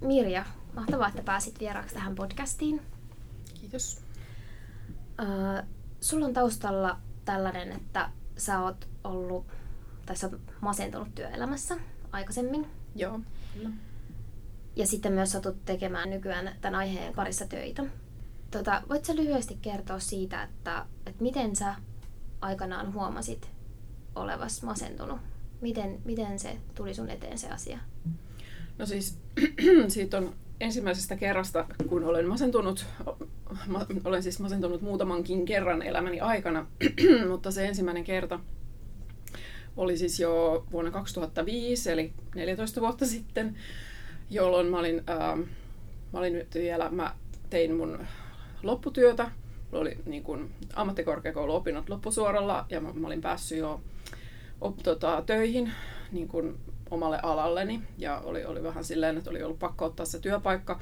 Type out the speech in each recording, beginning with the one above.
Mirja, mahtavaa, että pääsit vieraaksi tähän podcastiin. Kiitos. Uh, sulla on taustalla tällainen, että sä oot ollut, tai sä oot masentunut työelämässä aikaisemmin. Joo, kyllä. Ja sitten myös satut tekemään nykyään tämän aiheen parissa töitä. Tota, voit sä lyhyesti kertoa siitä, että, että miten sä aikanaan huomasit olevas masentunut? Miten, miten se tuli sun eteen se asia? No siis siitä on ensimmäisestä kerrasta, kun olen masentunut, ma, olen siis masentunut muutamankin kerran elämäni aikana, mutta se ensimmäinen kerta oli siis jo vuonna 2005, eli 14 vuotta sitten, jolloin mä olin, ää, mä olin vielä, mä tein mun lopputyötä, mulla oli niin kuin ammattikorkeakouluopinnot loppusuoralla ja mä, mä olin päässyt jo op, tota, töihin niin kuin omalle alalleni ja oli, oli vähän silleen, että oli ollut pakko ottaa se työpaikka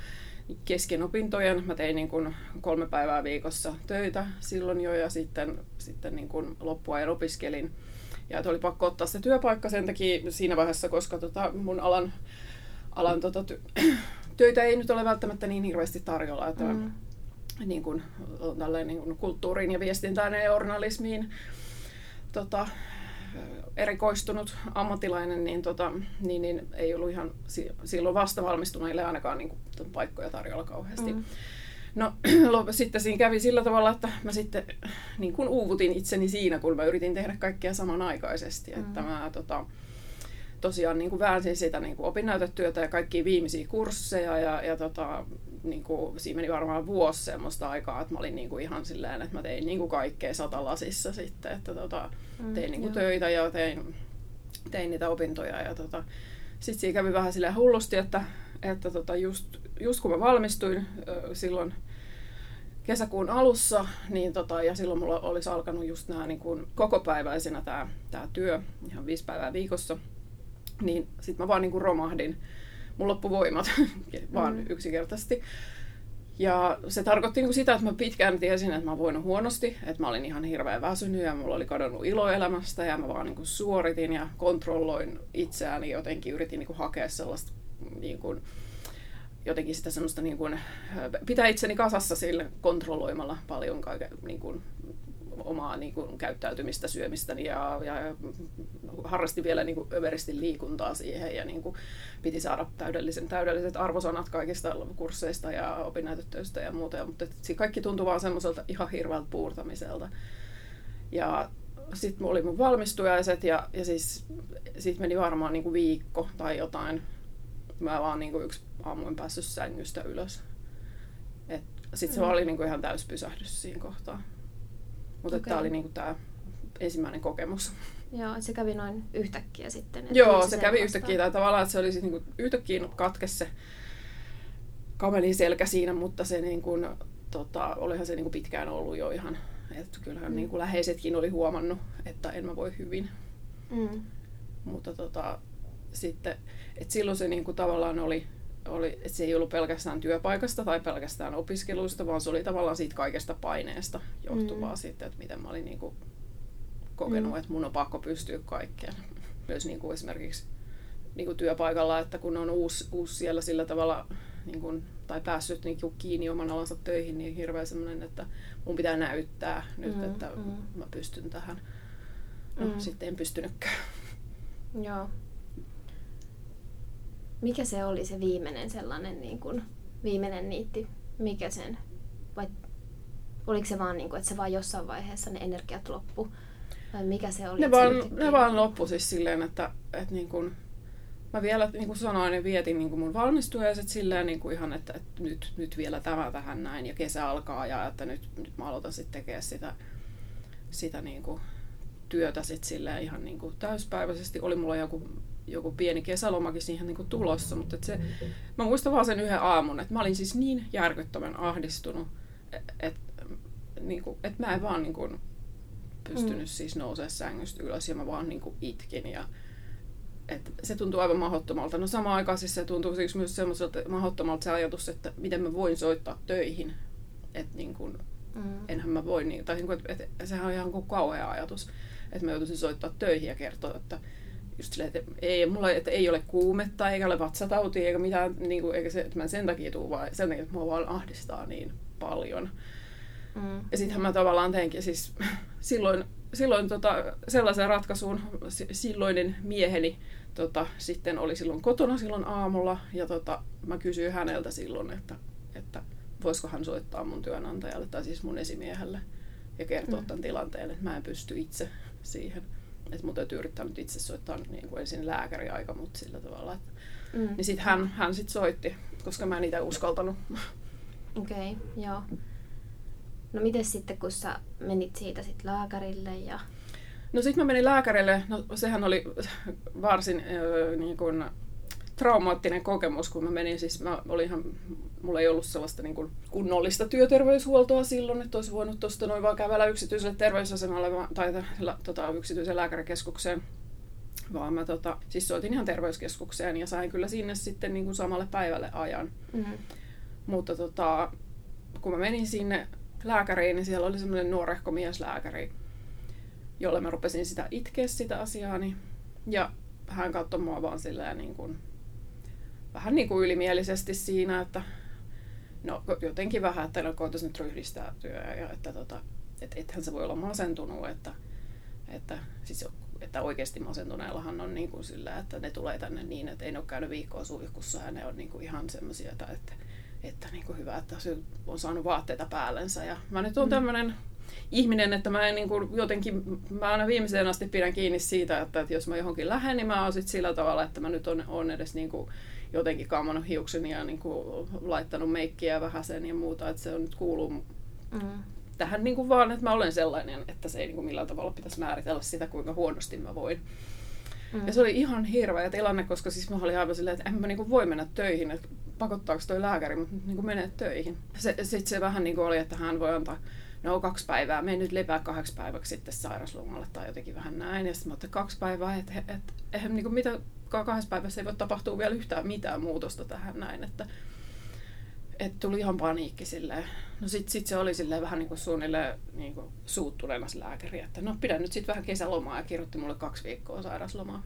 kesken opintojen. Mä tein niin kuin kolme päivää viikossa töitä silloin jo ja sitten, sitten niin kuin loppuajan opiskelin. Ja että oli pakko ottaa se työpaikka sen takia siinä vaiheessa, koska tota mun alan, alan tota, ty- töitä ei nyt ole välttämättä niin hirveästi tarjolla. Että mm. niin kuin, niin kuin kulttuuriin ja viestintään ja journalismiin tota, erikoistunut ammatilainen, niin, tota, niin, niin ei ollut ihan silloin vasta valmistuneille ainakaan niin kuin, paikkoja tarjolla kauheasti. Mm. No sitten siinä kävi sillä tavalla, että mä sitten niin kuin uuvutin itseni siinä, kun mä yritin tehdä kaikkea samanaikaisesti. Mm. Että mä tota, tosiaan niin kuin väänsin sitä niin kuin opinnäytetyötä ja kaikkia viimeisiä kursseja ja, ja tota, niin kuin, siinä meni varmaan vuosi semmoista aikaa, että mä olin niin kuin ihan silleen, että mä tein niin kuin kaikkea satalasissa sitten, että tota, mm, tein niin kuin töitä ja tein, tein niitä opintoja ja tota, sitten siinä kävi vähän silleen hullusti, että, että tota, just, just kun mä valmistuin silloin kesäkuun alussa, niin tota, ja silloin mulla olisi alkanut just nämä niin kuin kokopäiväisenä tämä, tämä työ, ihan viisi päivää viikossa, niin sitten mä vaan niin kuin romahdin mun loppuvoimat, vaan mm. yksinkertaisesti. Ja se tarkoitti niin sitä, että mä pitkään tiesin, että mä oon voinut huonosti, että mä olin ihan hirveän väsynyt ja mulla oli kadonnut ilo elämästä ja mä vaan niin kuin suoritin ja kontrolloin itseäni jotenkin, yritin niin kuin hakea sellaista niin kuin, jotenkin sitä semmoista niin kuin, pitää itseni kasassa sille kontrolloimalla paljon kaiken, niin kuin, omaa niin kuin, käyttäytymistä, syömistäni ja, ja harrastin vielä niin kuin, överisti liikuntaa siihen ja niin kuin, piti saada täydellisen, täydelliset arvosanat kaikista kursseista ja opinnäytetöistä ja muuta, mutta se kaikki tuntui vaan semmoiselta ihan hirveältä puurtamiselta. Ja sitten oli mun valmistujaiset ja, ja siis siitä meni varmaan niin kuin viikko tai jotain. Mä vaan niin kuin yksi aamuin päässyt sängystä ylös. Sitten se mm. oli niin kuin ihan täyspysähdys siinä kohtaa. Mutta okay. tämä oli niinku tämä ensimmäinen kokemus. Joo, se kävi noin yhtäkkiä sitten. Joo, se, se kävi yhtäkkiä. Tai tavallaan, että se oli siis niinku yhtäkkiä katkes se kamelin selkä siinä, mutta se niinku, tota, olihan se niinku pitkään ollut jo ihan, että kyllähän mm. niinku läheisetkin oli huomannut, että en mä voi hyvin. Mm. Mutta tota, sitten, että silloin se niinku tavallaan oli oli, että se ei ollut pelkästään työpaikasta tai pelkästään opiskeluista, vaan se oli tavallaan siitä kaikesta paineesta johtuvaa mm. sitten, että miten mä olin niin kuin kokenut, mm. että mun on pakko pystyä kaikkeen. Myös niin kuin esimerkiksi niin kuin työpaikalla, että kun on uusi, uusi siellä sillä tavalla niin kuin, tai päässyt niin kuin kiinni oman alansa töihin, niin hirveän semmoinen, että mun pitää näyttää nyt, mm, että mm. mä pystyn tähän. No, mm. sitten en pystynytkään. Joo mikä se oli se viimeinen sellainen niin kuin, viimeinen niitti? Mikä sen? Vai oliko se vaan niin kuin, että se vaan jossain vaiheessa ne energiat loppu? Vai mikä se oli? Ne, vaan, ne vaan loppu siis silleen, että, että niin kuin, mä vielä niin kuin sanoin, niin vietin niin kuin mun valmistujaiset silleen niin kuin ihan, että, että nyt, nyt vielä tämä tähän näin ja kesä alkaa ja että nyt, nyt mä aloitan sitten tekemään sitä, sitä niin kuin työtä sitten silleen ihan niin kuin täyspäiväisesti. Oli mulla joku joku pieni kesälomakin siihen niin kuin tulossa, mutta et se, mä muistan vaan sen yhden aamun, että mä olin siis niin järkyttävän ahdistunut, että et, niin kuin, et mä en vaan niin kuin, pystynyt mm. siis nousemaan sängystä ylös ja mä vaan niin kuin, itkin ja et se tuntuu aivan mahdottomalta. No samaan aikaan siis se tuntuu siis myös semmoiselta mahdottomalta se ajatus, että miten mä voin soittaa töihin. Että niin kuin, mm. enhän mä voi, niin, tai niin kuin, että, että sehän on ihan kuin kauhea ajatus, että mä joutuisin soittaa töihin ja kertoa, että just silleen, että ei, mulla että ei ole kuumetta, eikä ole vatsatautia, eikä mitään, niin kuin, eikä se, että mä sen takia tuu, vaan sen takia, että mua vaan ahdistaa niin paljon. Mm. Ja sittenhän mä tavallaan teinkin siis silloin, silloin tota, sellaisen ratkaisun, silloinen mieheni tota, sitten oli silloin kotona silloin aamulla, ja tota, mä kysyin häneltä silloin, että, että voisiko hän soittaa mun työnantajalle, tai siis mun esimiehelle, ja kertoa mm. tämän tilanteen, että mä en pysty itse siihen. Että mun täytyy yrittää nyt itse soittaa niin kuin ensin lääkäriaika, mutta sillä tavalla. Että, mm. Niin sitten hän, hän sit soitti, koska mä en niitä uskaltanut. Okei, okay, joo. No miten sitten, kun sä menit siitä sit lääkärille ja... No sitten mä menin lääkärille, no sehän oli varsin äh, niin kuin, traumaattinen kokemus, kun mä menin, siis mä olin ihan, mulla ei ollut sellaista niin kuin kunnollista työterveyshuoltoa silloin, että olisi voinut tuosta noin vaan kävellä yksityiselle terveysasemalle tai tota, yksityiseen lääkärikeskukseen, vaan mä tota, siis soitin ihan terveyskeskukseen ja sain kyllä sinne sitten niin kuin samalle päivälle ajan. Mm-hmm. Mutta tota, kun mä menin sinne lääkäriin, niin siellä oli semmoinen nuorehko mieslääkäri, jolle mä rupesin sitä itkeä sitä asiaani. Ja hän katsoi mua vaan silleen niin kuin, vähän niin kuin ylimielisesti siinä, että no jotenkin vähän, että no koetaisi nyt ryhdistäytyä ja että tota, et, ethän se voi olla masentunut, että, että, siis, että oikeasti masentuneellahan on niin kuin sillä, että ne tulee tänne niin, että ei ne ole käynyt viikkoa suihkussa ja ne on niin kuin ihan semmoisia, että, että että niin kuin hyvä, että se on saanut vaatteita päällensä. Ja mä nyt oon mm. tämmöinen ihminen, että mä en niin kuin jotenkin, mä aina viimeiseen asti pidän kiinni siitä, että, että jos mä johonkin lähden, niin mä oon sit sillä tavalla, että mä nyt on, on edes niin kuin jotenkin kammannut hiukseni ja niin kuin laittanut meikkiä vähän sen ja muuta, että se on nyt kuuluu mm. tähän niin kuin vaan, että mä olen sellainen, että se ei niin kuin millään tavalla pitäisi määritellä sitä, kuinka huonosti mä voin. Mm. Ja se oli ihan hirveä tilanne, koska siis mä olin aivan silleen, että en mä niinku voi mennä töihin, että pakottaako toi lääkäri mutta niinku menee töihin. Sitten se vähän niinku oli, että hän voi antaa no kaksi päivää, mene nyt lepää kahdeksi päiväksi sitten sairaslomalle tai jotenkin vähän näin. Ja sitten mä otin kaksi päivää, että et, et, et, niinku mitä kahdessa päivässä ei voi tapahtua vielä yhtään mitään muutosta tähän näin. Että, et tuli ihan paniikki silleen. No sit, sit se oli silleen vähän niin kuin suunnilleen niin kuin suuttuneena se lääkäri, että no pidän nyt sitten vähän kesälomaa ja kirjoitti mulle kaksi viikkoa sairaslomaa.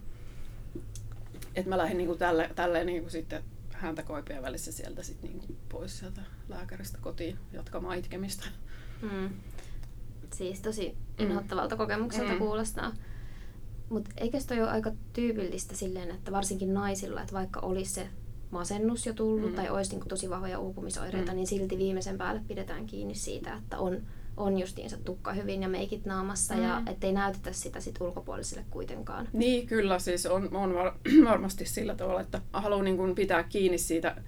Et mä lähdin niin kuin tälle, tälleen niin kuin sitten häntä koipien välissä sieltä sit niin kuin pois sieltä lääkäristä kotiin jatkamaan itkemistä. Mm. Siis tosi mm. inhottavalta mm. kokemukselta mm. kuulostaa. Mutta eikö toi ole aika tyypillistä silleen, että varsinkin naisilla, että vaikka olisi se masennus jo tullut mm. tai olisi niin tosi vahvoja uupumisoireita, mm. niin silti viimeisen päälle pidetään kiinni siitä, että on, on justiinsa tukka hyvin ja meikit naamassa mm. ja ettei näytetä sitä sit ulkopuolisille kuitenkaan. Niin, kyllä siis on, on var, varmasti sillä tavalla, että haluan niin pitää kiinni siitä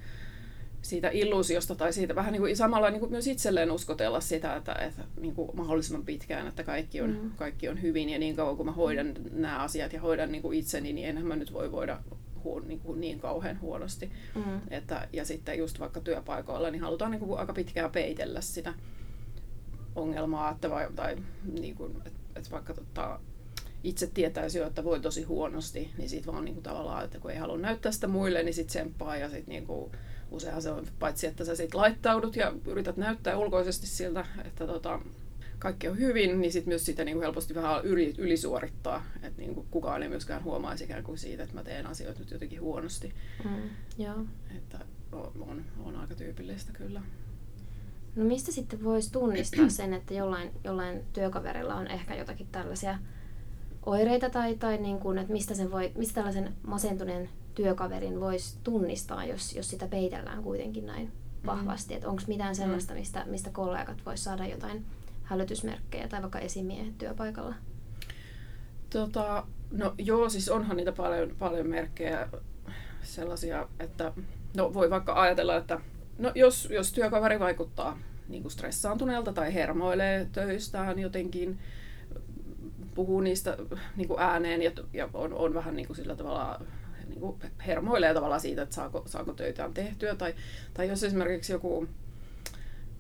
siitä illuusiosta tai siitä vähän niin kuin samalla niin kuin myös itselleen uskotella sitä, että, että niin kuin mahdollisimman pitkään, että kaikki on, mm. kaikki on hyvin ja niin kauan kun mä hoidan nämä asiat ja hoidan niin kuin itseni, niin enhän mä nyt voi voida huon, niin, kuin niin kauhean huonosti. Mm. Että, ja sitten just vaikka työpaikoilla, niin halutaan niin kuin aika pitkään peitellä sitä ongelmaa, että vai, tai niin kuin, että, että vaikka tota, itse tietäisi jo, että voi tosi huonosti, niin siitä vaan niin kuin tavallaan, että kun ei halua näyttää sitä muille, niin sitten tsemppaa ja sitten niin kuin, useinhan se on paitsi, että sä sit laittaudut ja yrität näyttää ulkoisesti siltä, että tota, kaikki on hyvin, niin sit myös sitä niin kuin helposti vähän yli, ylisuorittaa. Että niin kuin kukaan ei myöskään huomaisi ikään kuin siitä, että mä teen asioita nyt jotenkin huonosti. Mm, joo. Että on, on aika tyypillistä kyllä. No mistä sitten voisi tunnistaa sen, että jollain, jollain työkaverilla on ehkä jotakin tällaisia oireita tai, tai niin kuin, että mistä, sen voi, mistä tällaisen masentuneen työkaverin voisi tunnistaa, jos, jos sitä peitellään kuitenkin näin mm. vahvasti. Että onko mitään sellaista, mistä, mistä kollegat vois saada jotain hälytysmerkkejä tai vaikka esimiehet työpaikalla? Tota, no joo, siis onhan niitä paljon, paljon merkkejä sellaisia, että no voi vaikka ajatella, että no jos, jos työkaveri vaikuttaa niin kuin stressaantuneelta tai hermoilee töistään jotenkin, puhuu niistä niin kuin ääneen ja, ja on, on vähän niin kuin sillä tavalla niin kuin hermoilee tavallaan siitä, että saako, saako töitään tehtyä. Tai, tai jos esimerkiksi joku,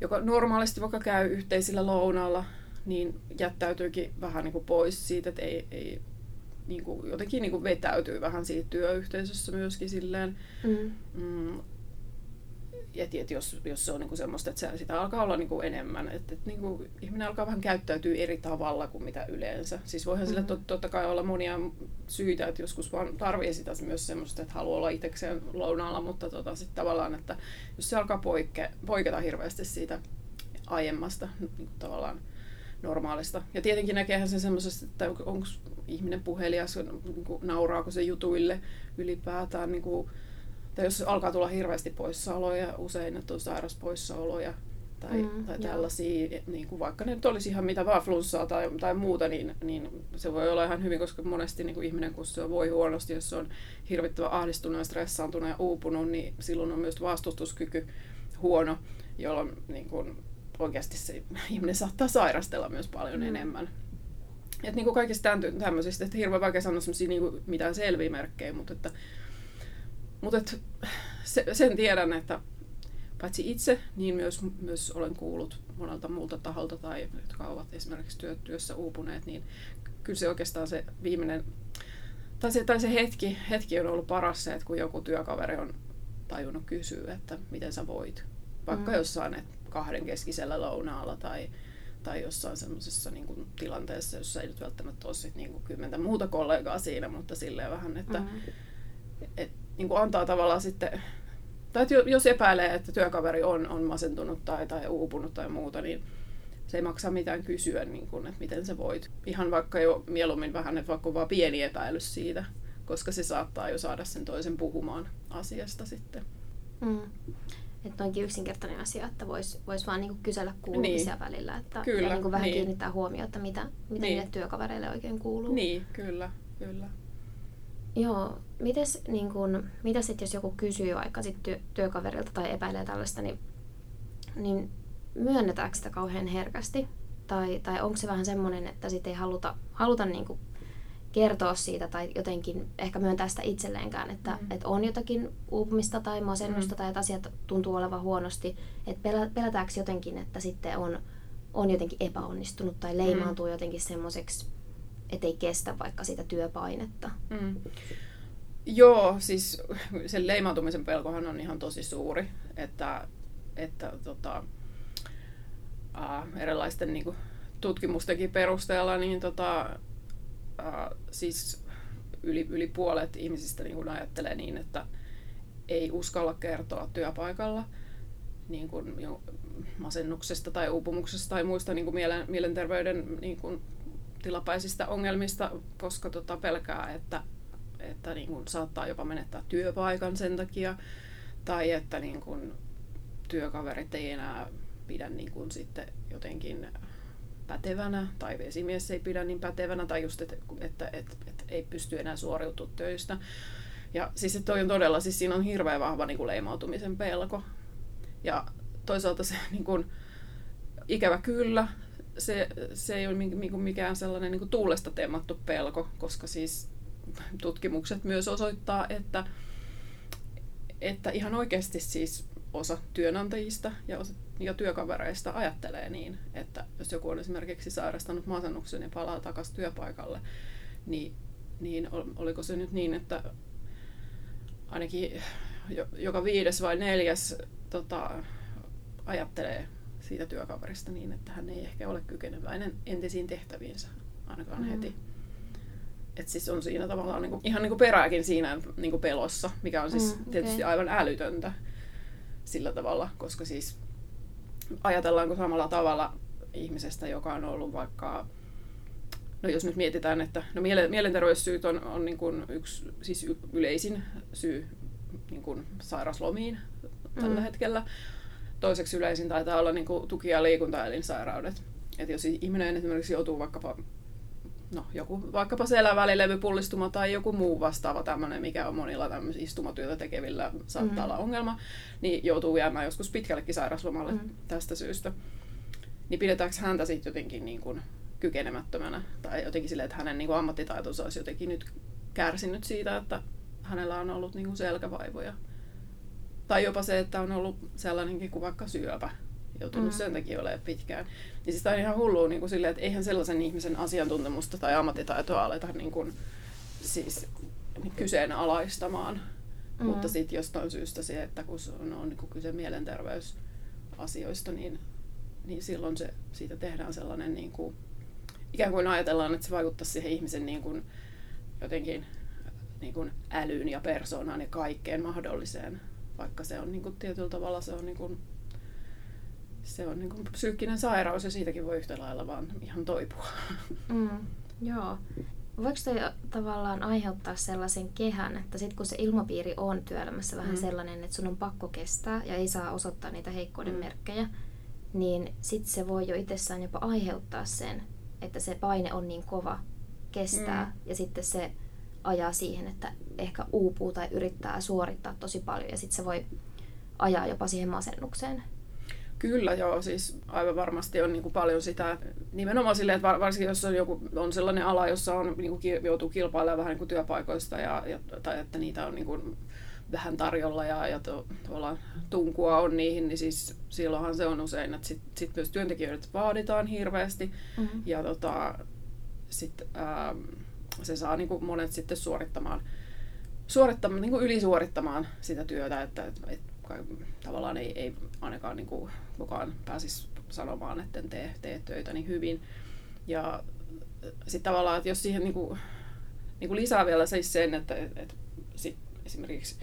joka normaalisti vaikka käy yhteisillä lounaalla, niin jättäytyykin vähän niin kuin pois siitä, että ei, ei niin kuin, jotenkin niin kuin vetäytyy vähän siitä työyhteisössä myöskin silleen. Mm. Mm. Et, et jos, jos se on niinku semmoista, että se, sitä alkaa olla niinku enemmän, että et, niinku, ihminen alkaa vähän käyttäytyä eri tavalla kuin mitä yleensä. Siis voihan mm-hmm. sille tot, totta kai olla monia syitä, että joskus vaan tarvii sitä myös semmoista, että haluaa olla itsekseen lounaalla, mutta tota, sitten tavallaan, että jos se alkaa poikke, poiketa hirveästi siitä aiemmasta niin tavallaan normaalista. Ja tietenkin näkeehän se semmoisesta, että onko ihminen puhelias, niin kuin, nauraako se jutuille ylipäätään, niin kuin, tai jos alkaa tulla hirveästi poissaoloja, usein että on sairaspoissaoloja tai, mm, tai tällaisia, niin kuin vaikka ne nyt olisi ihan mitä vaan flunssaa tai, tai muuta, niin, niin se voi olla ihan hyvin, koska monesti niin kuin ihminen, kun se voi huonosti, jos se on hirvittävän ahdistunut ja stressaantunut ja uupunut, niin silloin on myös vastustuskyky huono, jolloin niin kuin, oikeasti se ihminen saattaa sairastella myös paljon mm. enemmän. Et niin kuin kaikista tämmöisistä, että hirveän vaikea sanoa semmoisia niin mitään selviä merkkejä, mutta, että, mutta se, sen tiedän, että paitsi itse, niin myös, myös olen kuullut monelta muulta taholta tai jotka ovat esimerkiksi työ, työssä uupuneet, niin kyllä se oikeastaan se viimeinen, tai se, tai se hetki, hetki on ollut paras se, että kun joku työkaveri on tajunnut kysyä, että miten sä voit. Vaikka mm. jossain että kahden keskisellä lounaalla tai, tai jossain semmoisessa niin tilanteessa, jossa ei nyt välttämättä ole sit, niin kuin kymmentä muuta kollegaa siinä, mutta silleen vähän, että mm. et, niin kuin antaa tavallaan sitten, tai jos epäilee, että työkaveri on, on masentunut tai, tai uupunut tai muuta, niin se ei maksa mitään kysyä, niin kuin, että miten sä voit. Ihan vaikka jo mieluummin vähän, että vaikka vaan pieni epäilys siitä, koska se saattaa jo saada sen toisen puhumaan asiasta sitten. Mm. Että onkin yksinkertainen asia, että voisi vois vaan niinku kysellä kuulumisia niin. välillä. Että, kyllä, ja niinku vähän niin. kiinnittää huomiota, mitä, mitä niin. niille työkavereille oikein kuuluu. Niin, kyllä, kyllä. Joo, mites, niin kun, mitä sitten jos joku kysyy vaikka sit työ, työkaverilta tai epäilee tällaista, niin, niin myönnetäänkö sitä kauhean herkästi? Tai, tai onko se vähän semmoinen, että sitten ei haluta, haluta niin kuin kertoa siitä tai jotenkin ehkä myöntää sitä itselleenkään, että, mm. että on jotakin uupumista tai masennusta mm. tai että asiat tuntuu olevan huonosti. Että pelätäänkö jotenkin, että sitten on, on jotenkin epäonnistunut tai leimaantuu mm. jotenkin semmoiseksi, että ei kestä vaikka sitä työpainetta. Mm. Joo, siis sen leimaantumisen pelkohan on ihan tosi suuri, että, että tota, ää, erilaisten niin kuin, tutkimustenkin perusteella niin tota, äh, siis yli, yli puolet ihmisistä niin kuin ajattelee niin, että ei uskalla kertoa työpaikalla niin kuin jo masennuksesta tai uupumuksesta tai muista niin kuin mielen, mielenterveyden niin kuin tilapäisistä ongelmista, koska tota pelkää, että, että niin kuin saattaa jopa menettää työpaikan sen takia, tai että niin kuin työkaverit ei enää pidä niin kuin sitten jotenkin pätevänä tai esimies ei pidä niin pätevänä tai just, että, että, että, että ei pysty enää suoriutumaan töistä. Ja siis toi on todella, siis siinä on hirveän vahva niin kuin leimautumisen pelko. Ja toisaalta se niin kuin, ikävä kyllä, se, se ei ole mikään sellainen niin tuulesta temmattu pelko, koska siis tutkimukset myös osoittaa, että, että ihan oikeasti siis osa työnantajista ja osa ja työkavereista ajattelee niin, että jos joku on esimerkiksi sairastanut masennuksen ja palaa takaisin työpaikalle, niin, niin oliko se nyt niin, että ainakin joka viides vai neljäs tota, ajattelee siitä työkaverista niin, että hän ei ehkä ole kykeneväinen entisiin tehtäviinsä ainakaan mm. heti. Et siis on siinä tavallaan niinku, ihan niinku perääkin siinä niinku pelossa, mikä on siis mm, okay. tietysti aivan älytöntä sillä tavalla, koska siis ajatellaanko samalla tavalla ihmisestä, joka on ollut vaikka, no jos nyt mietitään, että no mielenterveyssyyt on, on niin kuin yksi siis yleisin syy niin kuin sairaslomiin tällä mm. hetkellä. Toiseksi yleisin taitaa olla niin kuin tuki- ja liikuntaelinsairaudet. Että jos ihminen esimerkiksi joutuu vaikkapa no, joku vaikkapa selävälilevypullistuma tai joku muu vastaava tämmöinen, mikä on monilla tämmöisillä istumatyötä tekevillä saattaa mm. olla ongelma, niin joutuu jäämään joskus pitkällekin sairaslomalle mm. tästä syystä. Niin pidetäänkö häntä sitten jotenkin niin kuin kykenemättömänä tai jotenkin silleen, että hänen niin kuin ammattitaitonsa olisi jotenkin nyt kärsinyt siitä, että hänellä on ollut niin kuin selkävaivoja. Tai jopa se, että on ollut sellainenkin kuin vaikka syöpä, joutunut mm. sen takia olemaan pitkään. Niin siis tämä on ihan hullua niin kuin silleen, että eihän sellaisen ihmisen asiantuntemusta tai ammattitaitoa aleta niin kuin, siis, kyseenalaistamaan. Mm. Mutta sitten jostain syystä se, että kun on, on niin kyse mielenterveysasioista, niin, niin silloin se, siitä tehdään sellainen, niin kuin, ikään kuin ajatellaan, että se vaikuttaa siihen ihmisen niin kuin, jotenkin niin kuin älyyn ja persoonaan ja kaikkeen mahdolliseen, vaikka se on niin kuin, tietyllä tavalla se on, niin kuin, se on niin kuin, psyykkinen sairaus ja siitäkin voi yhtä lailla vaan ihan toipua. Mm, joo. Voiko toi tavallaan aiheuttaa sellaisen kehän, että sit kun se ilmapiiri on työelämässä vähän mm. sellainen, että sun on pakko kestää ja ei saa osoittaa niitä heikkouden mm. merkkejä, niin sit se voi jo itsessään jopa aiheuttaa sen, että se paine on niin kova kestää mm. ja sitten se ajaa siihen, että ehkä uupuu tai yrittää suorittaa tosi paljon ja sitten se voi ajaa jopa siihen masennukseen. Kyllä joo, siis aivan varmasti on niin kuin paljon sitä, nimenomaan silleen, että varsinkin jos on, joku, on sellainen ala, jossa on, niin kuin, joutuu kilpailemaan vähän niin kuin työpaikoista ja, ja, tai että niitä on niin kuin, vähän tarjolla ja, ja to, tunkua on niihin, niin siis silloinhan se on usein, että sitten sit myös työntekijöitä vaaditaan hirveästi mm-hmm. ja tota, sit, ähm, se saa niin kuin monet sitten suorittamaan, suorittamaan niin kuin ylisuorittamaan sitä työtä, että, että, että tavallaan ei, ei ainakaan niin kuin kukaan pääsisi sanomaan, että en tee, tee töitä niin hyvin. Ja sitten tavallaan, että jos siihen niin kuin, niin kuin lisää vielä siis sen, että, että sit esimerkiksi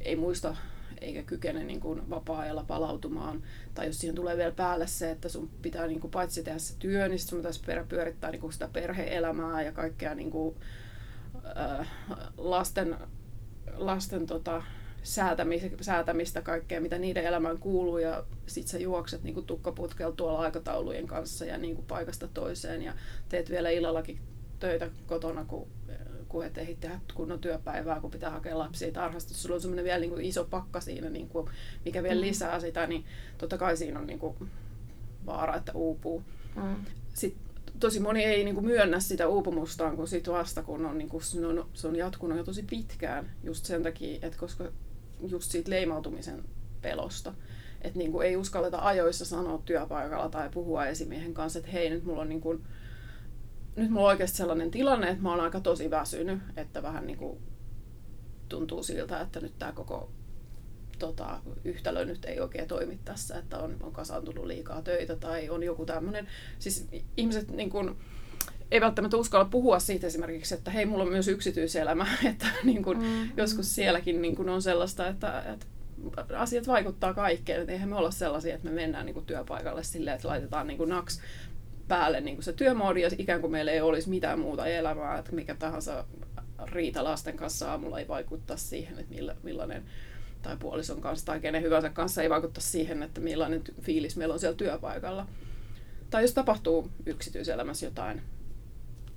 ei muista eikä kykene niin kuin vapaa-ajalla palautumaan. Tai jos siihen tulee vielä päälle se, että sun pitää niin kuin paitsi tehdä se työ, niin sun pitäisi pyörittää niin kuin sitä perhe-elämää ja kaikkea niin kuin, äh, lasten, lasten tota, säätämistä, säätämistä, kaikkea mitä niiden elämään kuuluu ja sit sä juokset niin kuin tukkaputkel tuolla aikataulujen kanssa ja niin kuin paikasta toiseen ja teet vielä illallakin töitä kotona, kun, kun et ehdi tehdä kunnon työpäivää, kun pitää hakea lapsia tarhasta. Sulla on semmoinen vielä niin kuin iso pakka siinä, niin kuin, mikä vielä mm. lisää sitä, niin totta kai siinä on niin kuin vaara, että uupuu. Mm. Sitten tosi moni ei niin kuin myönnä sitä uupumustaan, kun sit vasta kun on, niin kuin, se, on, se on jatkunut jo tosi pitkään just sen takia, että koska just siitä leimautumisen pelosta. Että niin kuin ei uskalleta ajoissa sanoa työpaikalla tai puhua esimiehen kanssa, että hei, nyt mulla on, niin kuin, nyt mulla on oikeasti sellainen tilanne, että mä oon aika tosi väsynyt, että vähän niin kuin tuntuu siltä, että nyt tämä koko tota, yhtälö nyt ei oikein toimi tässä, että on, on kasaantunut liikaa töitä tai on joku tämmöinen. Siis ihmiset niin kuin, ei välttämättä uskalla puhua siitä esimerkiksi, että hei, mulla on myös yksityiselämä, että niin kuin, mm. joskus sielläkin niin kuin on sellaista, että, että asiat vaikuttaa kaikkeen, että eihän me olla sellaisia, että me mennään niin kuin työpaikalle silleen, että laitetaan niin kuin naks päälle niin kuin se työmoodi ja ikään kuin meillä ei olisi mitään muuta elämää, että mikä tahansa riita lasten kanssa aamulla ei vaikuttaa siihen, että millä, millainen tai puolison kanssa tai kenen hyvänsä kanssa ei vaikuttaa siihen, että millainen fiilis meillä on siellä työpaikalla. Tai jos tapahtuu yksityiselämässä jotain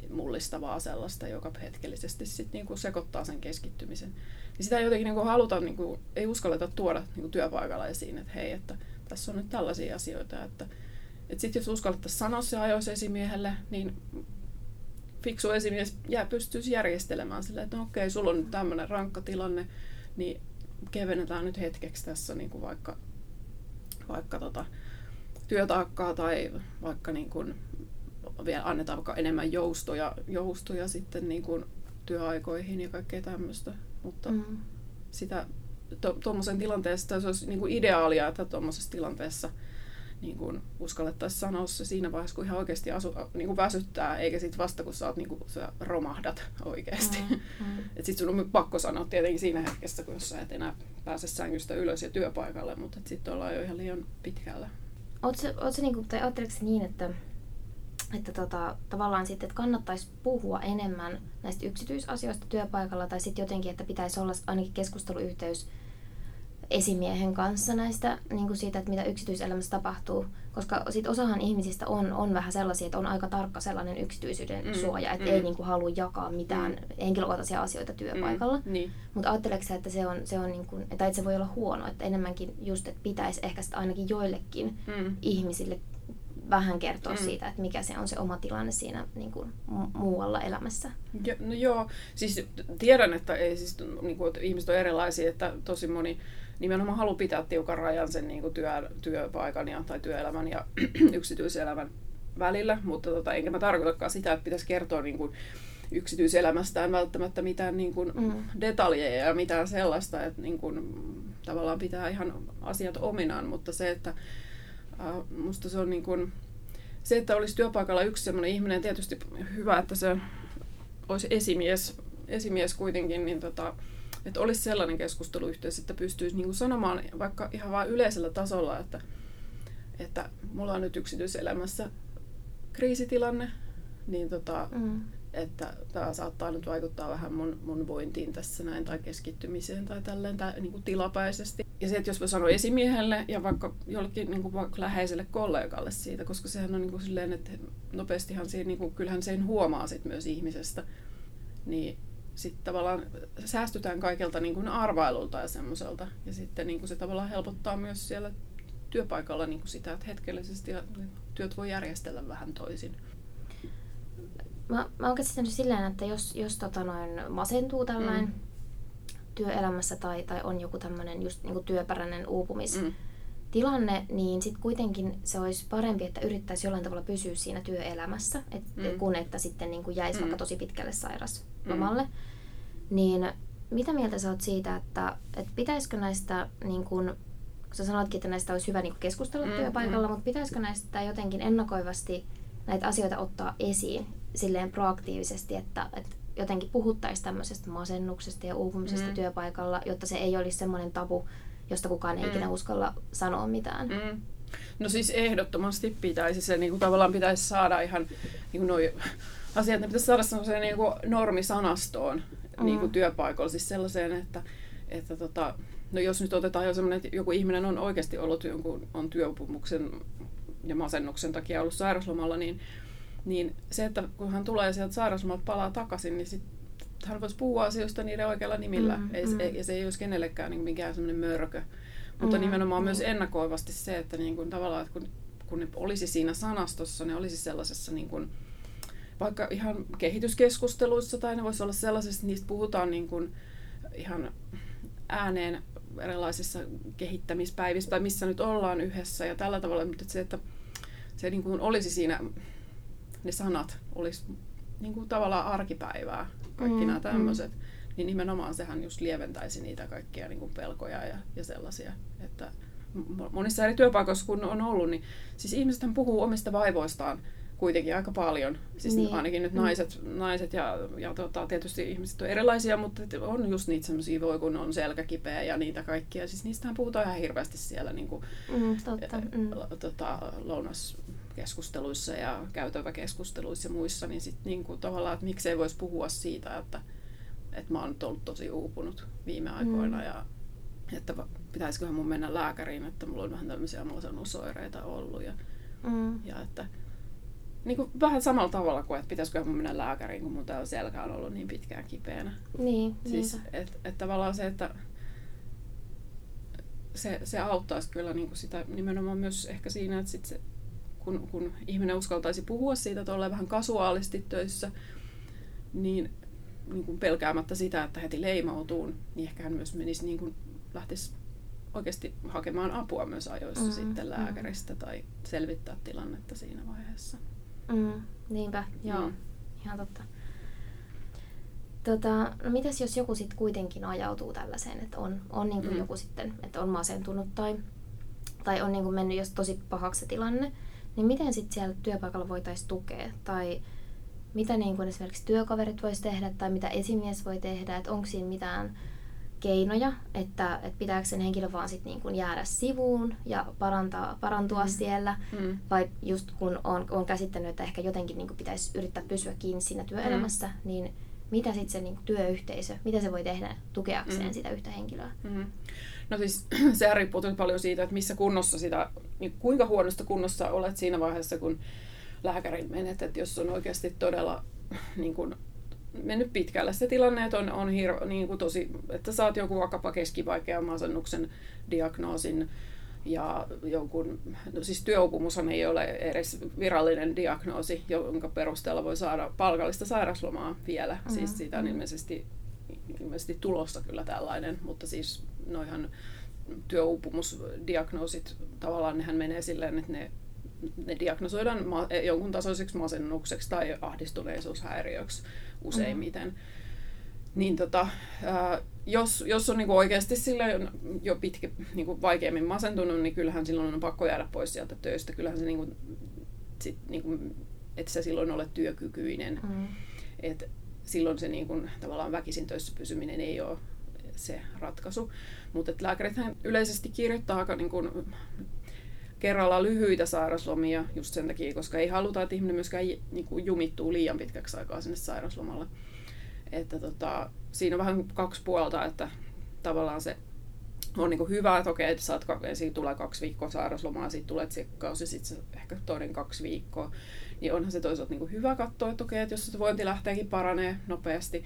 mullistavaa sellaista, joka hetkellisesti sit niinku sekoittaa sen keskittymisen. Niin sitä jotenkin niinku haluta, niinku, ei uskalleta tuoda niinku työpaikalla esiin, että hei, että tässä on nyt tällaisia asioita, että et sitten jos uskallettaisiin sanoa se ajoissa esimiehelle, niin fiksu esimies jää pystyisi järjestelemään sille, että no okei, sulla on nyt tämmöinen rankka tilanne, niin kevennetään nyt hetkeksi tässä niin kuin vaikka, vaikka tota, työtaakkaa tai vaikka niin kuin vielä annetaan vaikka enemmän joustoja, joustoja sitten niin kuin työaikoihin ja kaikkea tämmöistä. Mutta mm. sitä tuommoisen to, tilanteessa se olisi niin kuin ideaalia, että tuommoisessa tilanteessa niin kuin uskallettaisiin sanoa se siinä vaiheessa, kun ihan oikeasti asu, niin kuin väsyttää, eikä sitten vasta, kun sä, oot, niin kuin, sä romahdat oikeasti. Mm, mm. sitten sun on pakko sanoa tietenkin siinä hetkessä, kun sä et enää pääse sängystä ylös ja työpaikalle, mutta sitten ollaan jo ihan liian pitkällä. Ootko, niin kuin, tai niin, että että tota, tavallaan sitten, että kannattaisi puhua enemmän näistä yksityisasioista työpaikalla tai sitten jotenkin, että pitäisi olla ainakin keskusteluyhteys esimiehen kanssa näistä, niin kuin siitä, että mitä yksityiselämässä tapahtuu. Koska sit osahan ihmisistä on, on vähän sellaisia, että on aika tarkka sellainen yksityisyyden mm, suoja, että mm. ei niin kuin, halua jakaa mitään mm. henkilökohtaisia asioita työpaikalla. Mm, niin. Mutta ajatteleeko että se on, se on niin kuin, tai että se voi olla huono, että enemmänkin just, että pitäisi ehkä ainakin joillekin mm. ihmisille vähän kertoa mm. siitä, että mikä se on se oma tilanne siinä niin kuin, muualla elämässä. Jo, no joo, siis tiedän, että, ei, siis, niin kuin, että ihmiset on erilaisia, että tosi moni nimenomaan haluaa pitää tiukan rajan sen niin kuin työ, työpaikan ja, tai työelämän ja yksityiselämän välillä, mutta tota, enkä mä tarkoitakaan sitä, että pitäisi kertoa niin kuin, yksityiselämästään välttämättä mitään niin kuin Mm. detaljeja ja mitään sellaista, että niin kuin, tavallaan pitää ihan asiat ominaan, mutta se, että äh, musta se on niin kuin, se, että olisi työpaikalla yksi sellainen ihminen, tietysti hyvä, että se olisi esimies, esimies kuitenkin, niin tota, että olisi sellainen keskusteluyhteys, että pystyisi niin kuin sanomaan vaikka ihan vain yleisellä tasolla, että, että mulla on nyt yksityiselämässä kriisitilanne, niin tota, Mm. että tämä saattaa nyt vaikuttaa vähän mun, mun vointiin tässä näin tai keskittymiseen tai tälleen tai niin kuin tilapäisesti. Ja se, että jos voi sanoa esimiehelle ja vaikka jollekin niin kuin vaikka läheiselle kollegalle siitä, koska sehän on niin kuin silleen, että nopeastihan siinä, niin kuin, kyllähän sen huomaa sit myös ihmisestä, niin sitten tavallaan säästytään kaikelta niin kuin arvailulta ja semmoiselta. Ja sitten niin kuin se tavallaan helpottaa myös siellä työpaikalla niin kuin sitä, että hetkellisesti työt voi järjestellä vähän toisin. Mä, mä oon käsittänyt silleen, että jos, jos tota noin masentuu tällainen Mm. mm. työelämässä tai, tai on joku tämmöinen just niinku työperäinen uupumistilanne, Mm. niin sitten kuitenkin se olisi parempi, että yrittäisi jollain tavalla pysyä siinä työelämässä, et, Mm. mm. kun että sitten niinku jäisi Mm. vaikka tosi pitkälle sairaslomalle. Mm. Niin mitä mieltä sä oot siitä, että, että pitäisikö näistä, niin kun, kun sä sanoitkin, että näistä olisi hyvä niin keskustella Mm, työpaikalla, mm. mutta pitäisikö näistä jotenkin ennakoivasti näitä asioita ottaa esiin silleen proaktiivisesti, että, että jotenkin puhuttaisiin tämmöisestä masennuksesta ja uupumisesta mm. työpaikalla, jotta se ei olisi semmoinen tabu, josta kukaan ei Mm. ikinä uskalla sanoa mitään. Mm. No siis ehdottomasti pitäisi se niin kuin tavallaan pitäisi saada ihan niin kuin noi asiat, ne pitäisi saada sellaiseen niin kuin normisanastoon mm. niin kuin Mm. työpaikoilla, siis sellaiseen, että, että tota, no jos nyt otetaan jo semmoinen, että joku ihminen on oikeasti ollut jonkun, on työupumuksen ja masennuksen takia ollut sairaslomalla, niin, niin se, että kun hän tulee sieltä sairauslomalta palaa takaisin, niin sit hän voisi puhua asioista niiden oikealla nimillä. Mm, ei, mm. ei, ja se ei olisi kenellekään niin mikään semmoinen mörkö. Mutta Mm, nimenomaan myös niin. ennakoivasti se, että niin kuin tavallaan, että kun, kun ne olisi siinä sanastossa, ne olisi sellaisessa niin kuin, vaikka ihan kehityskeskusteluissa tai ne voisi olla sellaisessa, että niistä puhutaan niin kuin ihan ääneen erilaisissa kehittämispäivissä tai missä nyt ollaan yhdessä ja tällä tavalla, mutta se, että se niin kuin olisi siinä, ne sanat olisi niin kuin tavallaan arkipäivää, kaikki Mm, nämä mm. tämmöiset, niin nimenomaan sehän just lieventäisi niitä kaikkia niin kuin pelkoja ja, ja sellaisia, että mo- monissa eri työpaikoissa kun on ollut, niin siis ihmisethän puhuu omista vaivoistaan kuitenkin aika paljon. Siis Niin. ainakin nyt Mm. naiset, naiset ja, ja tota, tietysti ihmiset on erilaisia, mutta on just niitä semmoisia voi, kun on selkä kipeä ja niitä kaikkia. Siis niistähän puhutaan ihan hirveästi siellä niin kuin, Mm, totta. mm. Mm. tota, lounaskeskusteluissa ja käytäväkeskusteluissa ja muissa, niin sitten niin kuin, tavallaan, että miksei voisi puhua siitä, että, että mä oon nyt ollut tosi uupunut viime aikoina Mm. ja että pitäisiköhän mun mennä lääkäriin, että mulla on vähän tämmöisiä masennusoireita ollut ja, Mm. ja että niin kuin vähän samalla tavalla kuin, että pitäisiköhän mun mennä lääkäriin, kun mun tää selkä on ollut niin pitkään kipeänä. Niin, Siis, että et tavallaan se, että se, se auttaisi kyllä niin kuin sitä nimenomaan myös ehkä siinä, että sit se, kun, kun ihminen uskaltaisi puhua siitä tolleen vähän kasuaalisti töissä, niin, niin kuin pelkäämättä sitä, että heti leimautuu, niin ehkä hän myös menisi niin kuin, lähtisi oikeasti hakemaan apua myös ajoissa Mm, mm, sitten mm. lääkäristä tai selvittää tilannetta siinä vaiheessa. Mm, niinpä, joo. Mm. Ihan totta. Tota, no mitäs jos joku sitten kuitenkin ajautuu tällaiseen, että on, on niinku Mm. joku sitten, että on masentunut tai, tai on niinku mennyt jos tosi pahaksi se tilanne, niin miten sitten siellä työpaikalla voitaisiin tukea? Tai mitä niinku esimerkiksi työkaverit voisi tehdä tai mitä esimies voi tehdä, että onko siinä mitään keinoja, että, että pitääkö sen henkilön vaan sit niinku jäädä sivuun ja parantaa, parantua Mm. siellä, Mm. vai just kun on, on käsittänyt, että ehkä jotenkin niin pitäisi yrittää pysyä kiinni siinä työelämässä, mm. niin mitä sitten se niin työyhteisö, mitä se voi tehdä tukeakseen Mm. mm. sitä yhtä henkilöä? Mm. No siis sehän riippuu tosi paljon siitä, että missä kunnossa sitä, niin kuinka huonosta kunnossa olet siinä vaiheessa, kun lääkärin menet, että jos on oikeasti todella niin kuin, mennyt pitkälle se tilanne, että on, on hir, niin kuin tosi, että saat joku vaikkapa keskivaikean masennuksen diagnoosin ja jonkun, no siis työuupumushan ei ole edes virallinen diagnoosi, jonka perusteella voi saada palkallista sairaslomaa vielä. Mm-hmm. Siis siitä on ilmeisesti, ilmeisesti tulossa kyllä tällainen, mutta siis noihan työuupumusdiagnoosit, tavallaan nehän menee silleen, että ne ne diagnosoidaan ma- jonkun tasoiseksi masennukseksi tai ahdistuneisuushäiriöksi useimmiten. Mm. Niin tota, ää, jos, jos on niinku oikeasti jo pitkä, niinku vaikeammin masentunut, niin kyllähän silloin on pakko jäädä pois sieltä töistä. Kyllähän se, niinku, sit, niinku, että sä silloin olet työkykyinen. Mm. Et silloin se niinku, tavallaan väkisin töissä pysyminen ei ole se ratkaisu. Mutta lääkärithän yleisesti kirjoittaa aika niin kuin, kerralla lyhyitä sairaslomia just sen takia, koska ei haluta, että ihminen myöskään niin kuin, jumittuu liian pitkäksi aikaa sinne sairaslomalle. Että tota, siinä on vähän kaksi puolta, että tavallaan se on niin hyvä, että okei, että saat, ensin tulee kaksi viikkoa sairaslomaa, sitten tulee tsekkaus ja sitten ehkä toinen kaksi viikkoa. Niin onhan se toisaalta niin hyvä katsoa, että okei, että jos se vointi lähteekin paranee nopeasti,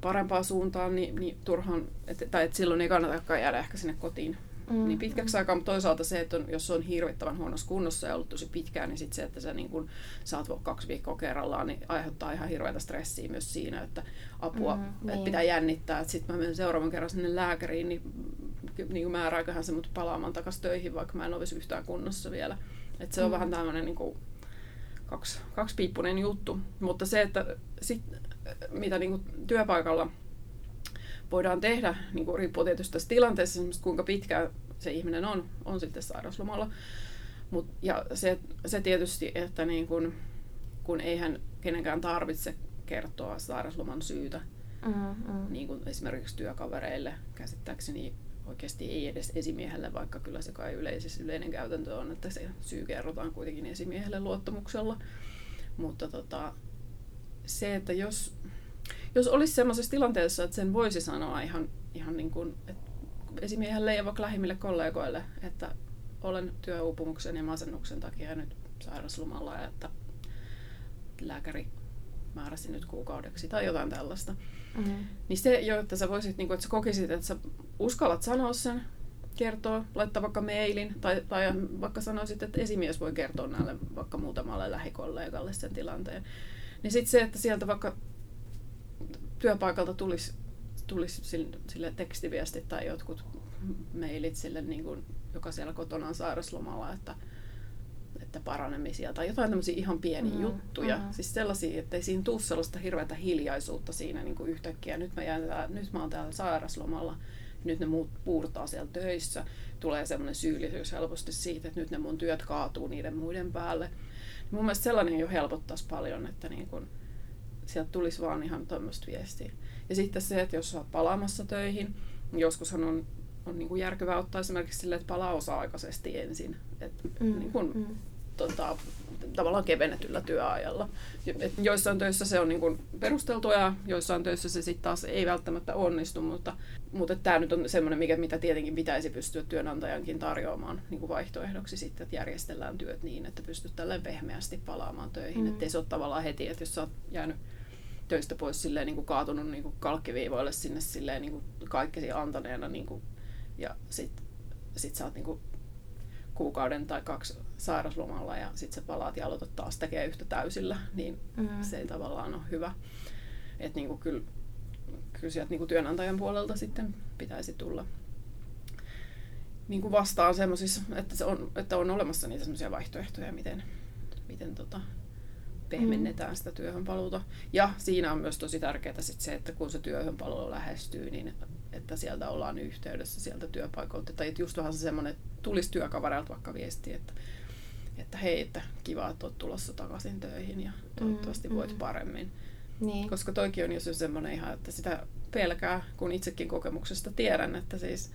parempaan suuntaan, niin, niin turhaan, et, tai että silloin ei kannatakaan jäädä ehkä sinne kotiin mm. niin pitkäksi aikaa, mutta toisaalta se, että on, jos se on hirvittävän huonossa kunnossa ja ollut tosi pitkään, niin sit se, että sä niin kun saat kaksi viikkoa kerrallaan, niin aiheuttaa ihan hirveätä stressiä myös siinä, että apua, mm, että niin. pitää jännittää, että sitten mä menen seuraavan kerran sinne lääkäriin, niin, niin kuin määrääköhän se mut palaamaan takaisin töihin, vaikka mä en olisi yhtään kunnossa vielä. Että se on mm. vähän tämmöinen niin kuin, kaksi, kaksipiippunen juttu. Mutta se, että sit, mitä niin kuin työpaikalla voidaan tehdä, niin kuin riippuu tietysti tästä tilanteesta, kuinka pitkään se ihminen on, on sitten sairauslomalla. Mut, ja se, se tietysti, että niin kun, kun eihän kenenkään tarvitse kertoa sairausloman syytä, mm-hmm. niin kuin esimerkiksi työkavereille käsittääkseni oikeasti ei edes esimiehelle, vaikka kyllä se kai yleisesti yleinen käytäntö on, että se syy kerrotaan kuitenkin esimiehelle luottamuksella. Mutta tota, se, että jos, jos olisi sellaisessa tilanteessa, että sen voisi sanoa ihan, ihan niin kuin, että esimiehelle ja vaikka lähimmille kollegoille, että olen työuupumuksen ja masennuksen takia nyt sairaslomalla ja että lääkäri määräsi nyt kuukaudeksi tai jotain tällaista. Mm-hmm. Niin se jo, että sä voisit, niin kuin, että sä kokisit, että sä uskallat sanoa sen, kertoa, laittaa vaikka mailin, tai, tai vaikka sanoisit, että esimies voi kertoa näille vaikka muutamalle lähikollegalle sen tilanteen. Niin sitten se, että sieltä vaikka työpaikalta tulisi, tulisi sille, sille tekstiviestit tai jotkut mailit sille, niin kuin, joka siellä kotona on sairaslomalla, että, että paranemisia tai jotain tämmöisiä ihan pieniä mm, juttuja. Mm. Siis sellaisia, että ei siinä tule sellaista hirveätä hiljaisuutta siinä niin kuin yhtäkkiä. Nyt mä, jään täällä, nyt mä oon täällä sairaslomalla, nyt ne muut puurtaa siellä töissä. Tulee semmoinen syyllisyys helposti siitä, että nyt ne mun työt kaatuu niiden muiden päälle. Mun mielestä sellainen jo helpottaisi paljon, että niin kun sieltä tulisi vaan ihan tuommoista viestiä. Ja sitten se, että jos olet palaamassa töihin, niin joskushan on, on niin kuin järkevää ottaa esimerkiksi sille, että palaa osa-aikaisesti ensin. Että mm, niin kun, mm. tota, tavallaan kevennetyllä työajalla. Et joissain töissä se on niin kuin perusteltua ja joissain töissä se sitten taas ei välttämättä onnistu, mutta, mutta tämä nyt on semmoinen, mikä, mitä tietenkin pitäisi pystyä työnantajankin tarjoamaan niin kuin vaihtoehdoksi sitten, että järjestellään työt niin, että pystyt tälleen pehmeästi palaamaan töihin. Mm. Että ei se ole tavallaan heti, että jos sä oot jäänyt töistä pois silleen niin kuin kaatunut niin kuin kalkkiviivoille sinne silleen niin kuin kaikkesi antaneena niin kuin, ja sitten sit sä oot niin kuin kuukauden tai kaksi sairaslomalla ja sitten sä palaat ja aloitat taas tekee yhtä täysillä, niin mm. se ei tavallaan ole hyvä. Että niinku kyllä, kyllä sieltä niinku työnantajan puolelta sitten pitäisi tulla niinku vastaan semmoisissa, että, se on, että on olemassa niitä semmoisia vaihtoehtoja, miten, miten tota, pehmennetään mm. sitä työhönpaluuta. Ja siinä on myös tosi tärkeää sit se, että kun se työhönpaluu lähestyy, niin että sieltä ollaan yhteydessä sieltä työpaikalta. Tai just vähän se semmoinen, tulisi työkavereilta vaikka viesti, että, että hei, että kiva, että olet tulossa takaisin töihin ja toivottavasti mm, voit mm. paremmin. Niin. Koska toikin on jo semmoinen ihan, että sitä pelkää, kun itsekin kokemuksesta tiedän, että siis,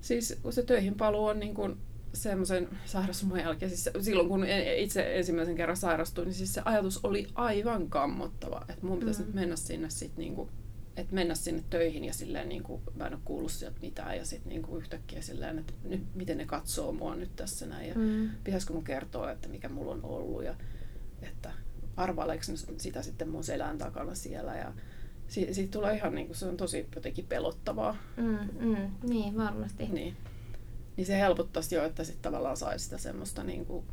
siis se töihin paluu on niin kuin semmoisen sairausloman jälkeen, siis silloin kun itse ensimmäisen kerran sairastuin, niin siis se ajatus oli aivan kammottava, että mun pitäisi mm. nyt mennä sinne sit niinku että mennä sinne töihin ja silleen niin kuin, mä en ole kuullut sieltä mitään ja sitten niin kuin yhtäkkiä silleen, että nyt, miten ne katsoo mua nyt tässä näin ja mm. pitäisikö mun kertoa, että mikä mulla on ollut ja että arvaileeko sitä sitten mun selän takana siellä ja siitä, siitä tulee ihan niin kuin, se on tosi jotenkin pelottavaa. Mm, mm, niin, varmasti. Niin. Niin se helpottaisi jo, että sitten tavallaan saisi sitä semmoista niin kuin,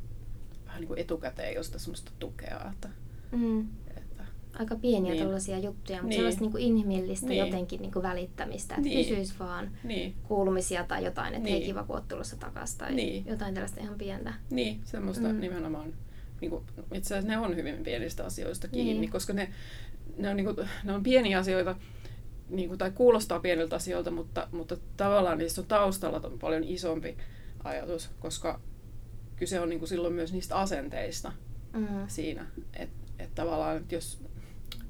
vähän niin kuin etukäteen josta semmoista tukea, että, mm. että aika pieniä Niin. tällaisia juttuja, mutta Niin. sellaista niin kuin inhimillistä Niin. jotenkin niin kuin välittämistä, että Niin. kysyisi vaan Niin, kuulumisia tai jotain, että hei Niin. kiva kun oot tulossa takaisin tai Niin. jotain tällaista ihan pientä. niin semmoista Mm. mm. nimenomaan. Niin kuin, itse asiassa ne on hyvin pienistä asioista kiinni, Niin. koska ne, ne, on, niin kuin, ne on pieniä asioita, niin kuin, tai kuulostaa pieniltä asioilta, mutta, mutta tavallaan niissä on taustalla ton paljon isompi ajatus, koska kyse on niin kuin silloin myös niistä asenteista Mm. siinä. Että et tavallaan, että jos,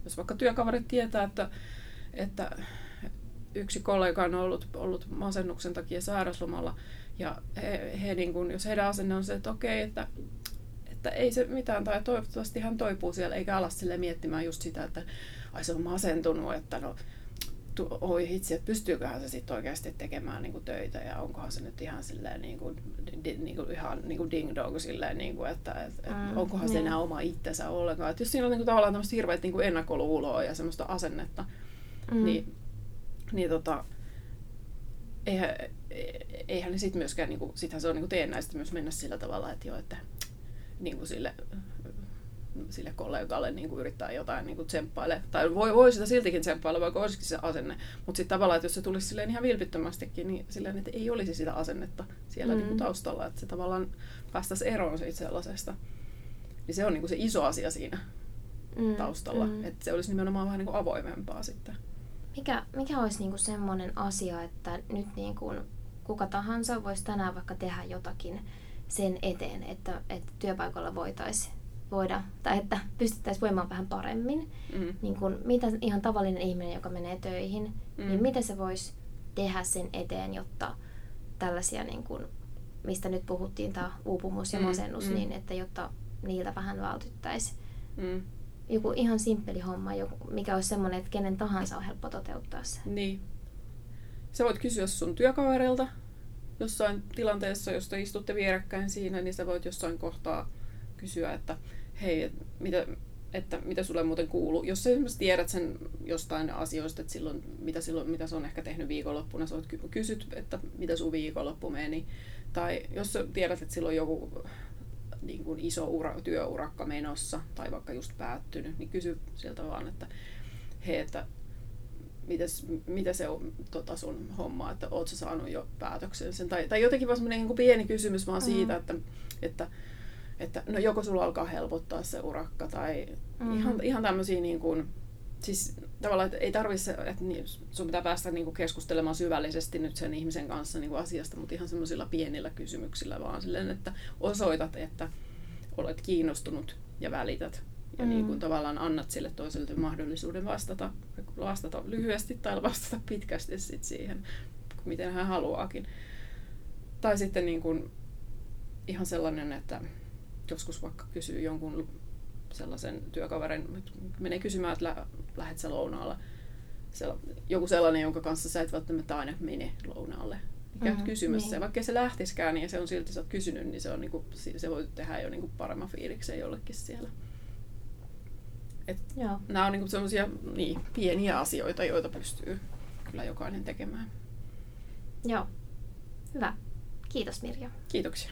jos vaikka työkaverit tietää, että, että yksi kollega on ollut, ollut masennuksen takia sairauslomalla, ja he, he niin kun, jos heidän asenne on se, että okei, että, että ei se mitään, tai toivottavasti hän toipuu siellä, eikä ala sille miettimään just sitä, että ai se on masentunut, että no, tu, oi hitsi, että pystyyköhän se sitten oikeasti tekemään niin kuin töitä ja onkohan se nyt ihan silleen niin kuin, di, niin kuin ihan niin kuin ding dong silleen, niin kuin, että et, et, Mm, onkohan se niin. enää oma itsensä ollenkaan. Että jos siinä on niin kuin, tavallaan tämmöistä hirveät niin kuin ennakkoluuloa ja semmoista asennetta, Mm. niin, niin tota, eihän, eihän ne sitten myöskään, niin kuin, sittenhän se on niin kuin teennäistä myös mennä sillä tavalla, että joo, että niin kuin sille, sille kollegalle niin kuin yrittää jotain niin kuin tsemppaile. Tai voi, voi sitä siltikin tsemppailla, vaikka olisikin se asenne. Mutta sitten tavallaan, että jos se tulisi silleen ihan vilpittömästikin, niin silleen, että ei olisi sitä asennetta siellä Mm. mm. niin kuin taustalla. Että se tavallaan päästäisiin eroon siitä sellaisesta. Niin se on niin kuin se iso asia siinä Mm, taustalla. mm. Että se olisi nimenomaan vähän niin kuin avoimempaa sitten. Mikä, mikä olisi niinku semmoinen asia, että nyt niinku kuka tahansa voisi tänään vaikka tehdä jotakin sen eteen, että, että työpaikalla voitaisiin voida, tai että pystyttäisiin voimaan vähän paremmin. Mm. Niin kun, mitä ihan tavallinen ihminen, joka menee töihin, mm. niin Mm. mitä se voisi tehdä sen eteen, jotta tällaisia, niin kun, mistä nyt puhuttiin, tämä uupumus ja Mm, masennus, mm. niin että jotta niiltä vähän vältyttäisiin. Mm. Joku ihan simppeli homma, joku, mikä olisi semmoinen, että kenen tahansa on helppo toteuttaa se. Niin. Sä voit kysyä sun työkaverilta jossain tilanteessa, jos te istutte vierekkäin siinä, niin sä voit jossain kohtaa kysyä, että hei, et mitä, että mitä sulle muuten kuuluu. Jos sä esimerkiksi tiedät sen jostain asioista, että silloin, mitä, silloin, mitä se on ehkä tehnyt viikonloppuna, sä ky- kysyt, että mitä sun viikonloppu meni. Tai jos sä tiedät, että silloin joku niin kuin iso ura, työurakka menossa tai vaikka just päättynyt, niin kysy sieltä vaan, että hei, että mites, mitä se on tota sun homma, että oot sä saanut jo päätöksen sen. Tai, tai jotenkin vaan semmoinen niin pieni kysymys vaan Mm. siitä, että, että, että no joko sulla alkaa helpottaa se urakka tai Mm. ihan, ihan tämmöisiä niin kuin, siis tavallaan, että ei tarvitse, että niin, sun pitää päästä niin kuin keskustelemaan syvällisesti nyt sen ihmisen kanssa niin kuin asiasta, mutta ihan semmoisilla pienillä kysymyksillä vaan silleen, että osoitat, että olet kiinnostunut ja välität. Ja Mm. niin kuin tavallaan annat sille toiselle mahdollisuuden vastata, vastata lyhyesti tai vastata pitkästi sit siihen, miten hän haluaakin. Tai sitten niin kuin ihan sellainen, että joskus vaikka kysyy jonkun sellaisen työkaverin, menee kysymään, että lä- lähdet sä lounaalla. Sella- joku sellainen, jonka kanssa sä et välttämättä aina mene lounaalle. Niin käyt Mhm, kysymässä. niin. Ja vaikka se lähtiskään, niin se on silti sä oot kysynyt, niin se, on niinku, si- se voi tehdä jo niinku paremman fiiliksen jollekin siellä. Et Joo. nämä on niinku sellaisia niin, pieniä asioita, joita pystyy kyllä jokainen tekemään. Joo. Hyvä. Kiitos Mirja. Kiitoksia.